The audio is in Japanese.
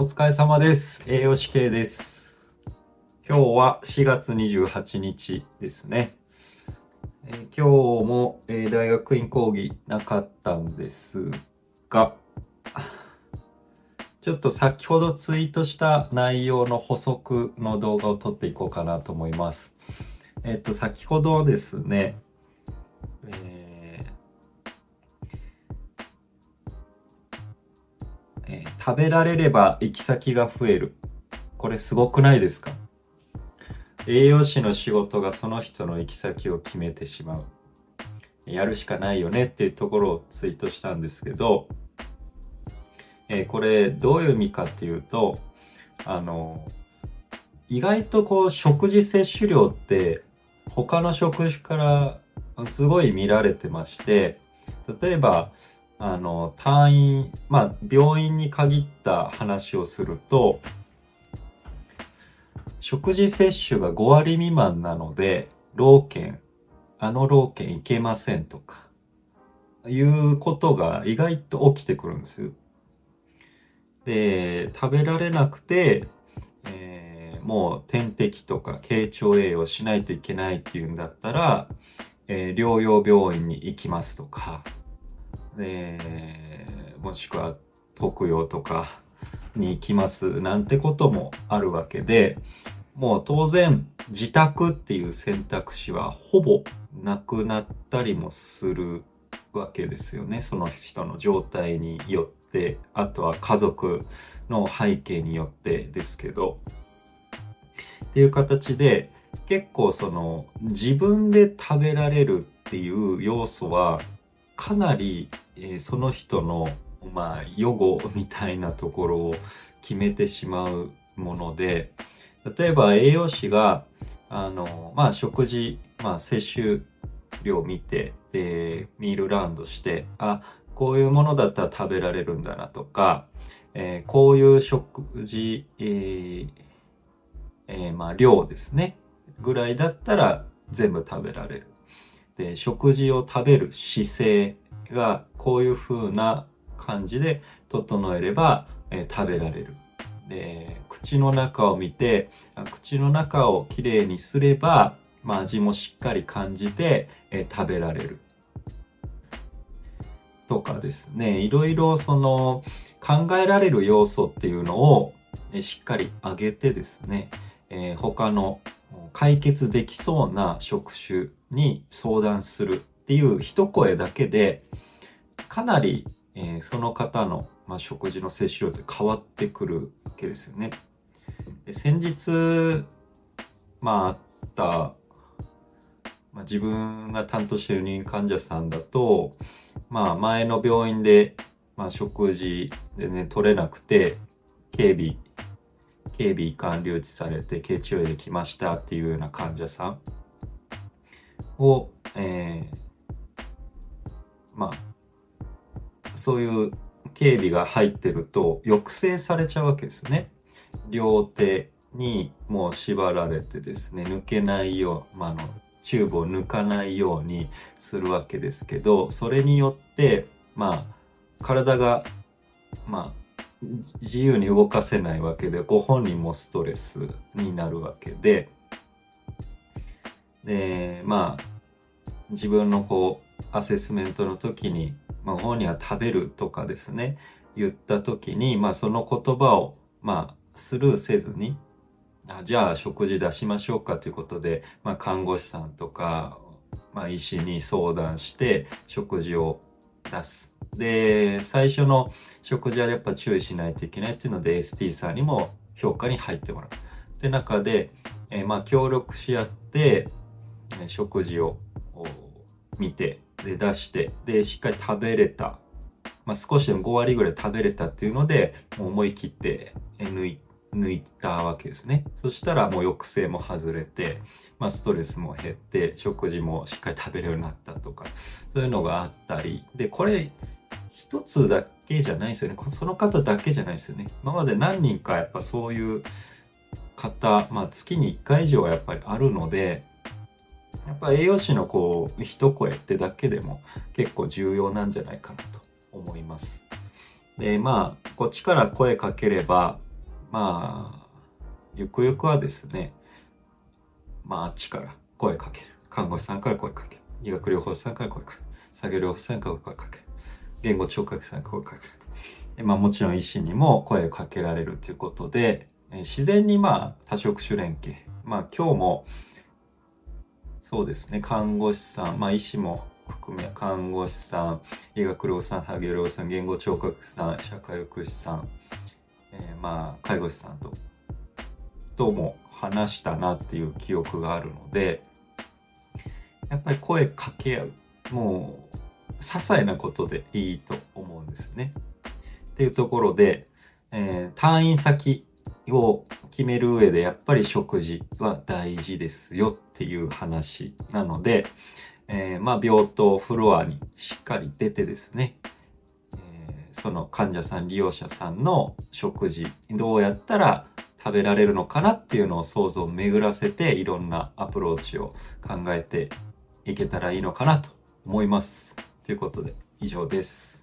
お疲れ様です。栄養士系です。今日は4月28日ですね。えー今日も、えー大学院講義なかったんですが、ちょっと先ほどツイートした内容の補足の動画を撮っていこうかなと思います。えっ、と、先ほどですね、食べられれば行き先が増える。これすごくないですか？栄養士の仕事がその人の行き先を決めてしまう。やるしかないよね？っていうところをツイートしたんですけど、えーこれどういう意味かっていうと、あの、意外とこう食事摂取量って他の職種からすごい見られてまして、例えば、あの、単位、まあ、病院に限った話をすると、食事摂取が5割未満なので、老犬、あの老犬いけませんとか、いうことが意外と起きてくるんですよ。で、食べられなくて、えーもう点滴とか経腸栄養しないといけないっていうんだったら、えー療養病院に行きますとか、で、もしくは特養とかに行きますなんてこともあるわけで、もう当然自宅っていう選択肢はほぼなくなったりもするわけですよね。その人の状態によって、あとは家族の背景によってですけど、っていう形で結構その自分で食べられるっていう要素はかなり、えーその人のまあ予後みたいなところを決めてしまうもので例えば栄養士があのまあ食事、まあ、摂取量を見てでミールラウンドしてあこういうものだったら食べられるんだなとか、えーこういう食事、えーえーまあ量ですねぐらいだったら全部食べられる。で食事を食べる姿勢がこういう風な感じで整えれば、えー食べられる。で口の中を見て口の中をきれいにすれば、まあ、味もしっかり感じて、えー食べられる。とかですねいろいろその考えられる要素っていうのを、えしっかり上げてですね、えー他の解決できそうな職種に相談するっていう一声だけでかなり、えーその方の、まあ、食事の摂取量って変わってくるわけですよね。で先日まああった、まあ、自分が担当してる入院患者さんだとまあ前の病院で、まあ、食事でね取れなくて警備警備官留置されて経腸炎で来ましたっていうような患者さんを、えーまあそういう警備が入ってると抑制されちゃうわけですね。両手にもう縛られてですね抜けないよう、まあ、のチューブを抜かないようにするわけですけどそれによってまあ体がまあ自由に動かせないわけでご本人もストレスになるわけででまあ自分のこうアセスメントの時に、まあ、本人は食べるとかですね言った時に、まあ、その言葉を、まあ、スルーせずにあじゃあ食事出しましょうかということで、まあ、看護師さんとか、まあ、医師に相談して食事を出す。で最初の食事はやっぱ注意しないといけないっていうので ST さんにも評価に入ってもらう。って中で、えーまあ協力し合って、食事を見てで出してでしっかり食べれた、まあ、少しでも5割ぐらい食べれたっていうので思い切って抜い抜いたわけですね。そしたらもう抑制も外れて、まあ、ストレスも減って食事もしっかり食べれるようになったとかそういうのがあったり。でこれ一つだけじゃないですよね。その方だけじゃないですよね。今まで何人かやっぱそういう方、まあ、月に1回以上はやっぱりあるのでやっぱ栄養士のこう一声ってだけでも結構重要なんじゃないかなと思います。でまあこっちから声かければまあ、ゆくゆくはですね、まあ、あっちから声かける。看護師さんから声かける。医学療法士さんから声かける。作業療法士さんから声かける。言語聴覚士さんから声かける。でまあ、もちろん医師にも声をかけられるということで、自然にまあ多職種連携。まあ今日もそうですね、看護師さん、まあ医師も含め、看護師さん、医学療さん、作業療さん、言語聴覚さん、社会福祉さん、えー、まあ介護士さんと、とも話したなっていう記憶があるので、やっぱり声かけ合う。もう、些細なことでいいと思うんですね。っていうところで、えー、退院先を決める上でやっぱり食事は大事ですよっていう話なので、えー、まあ病棟フロアにしっかり出てですね、えー、その患者さん利用者さんの食事どうやったら食べられるのかなっていうのを想像を巡らせていろんなアプローチを考えていけたらいいのかなと思います。ということで以上です。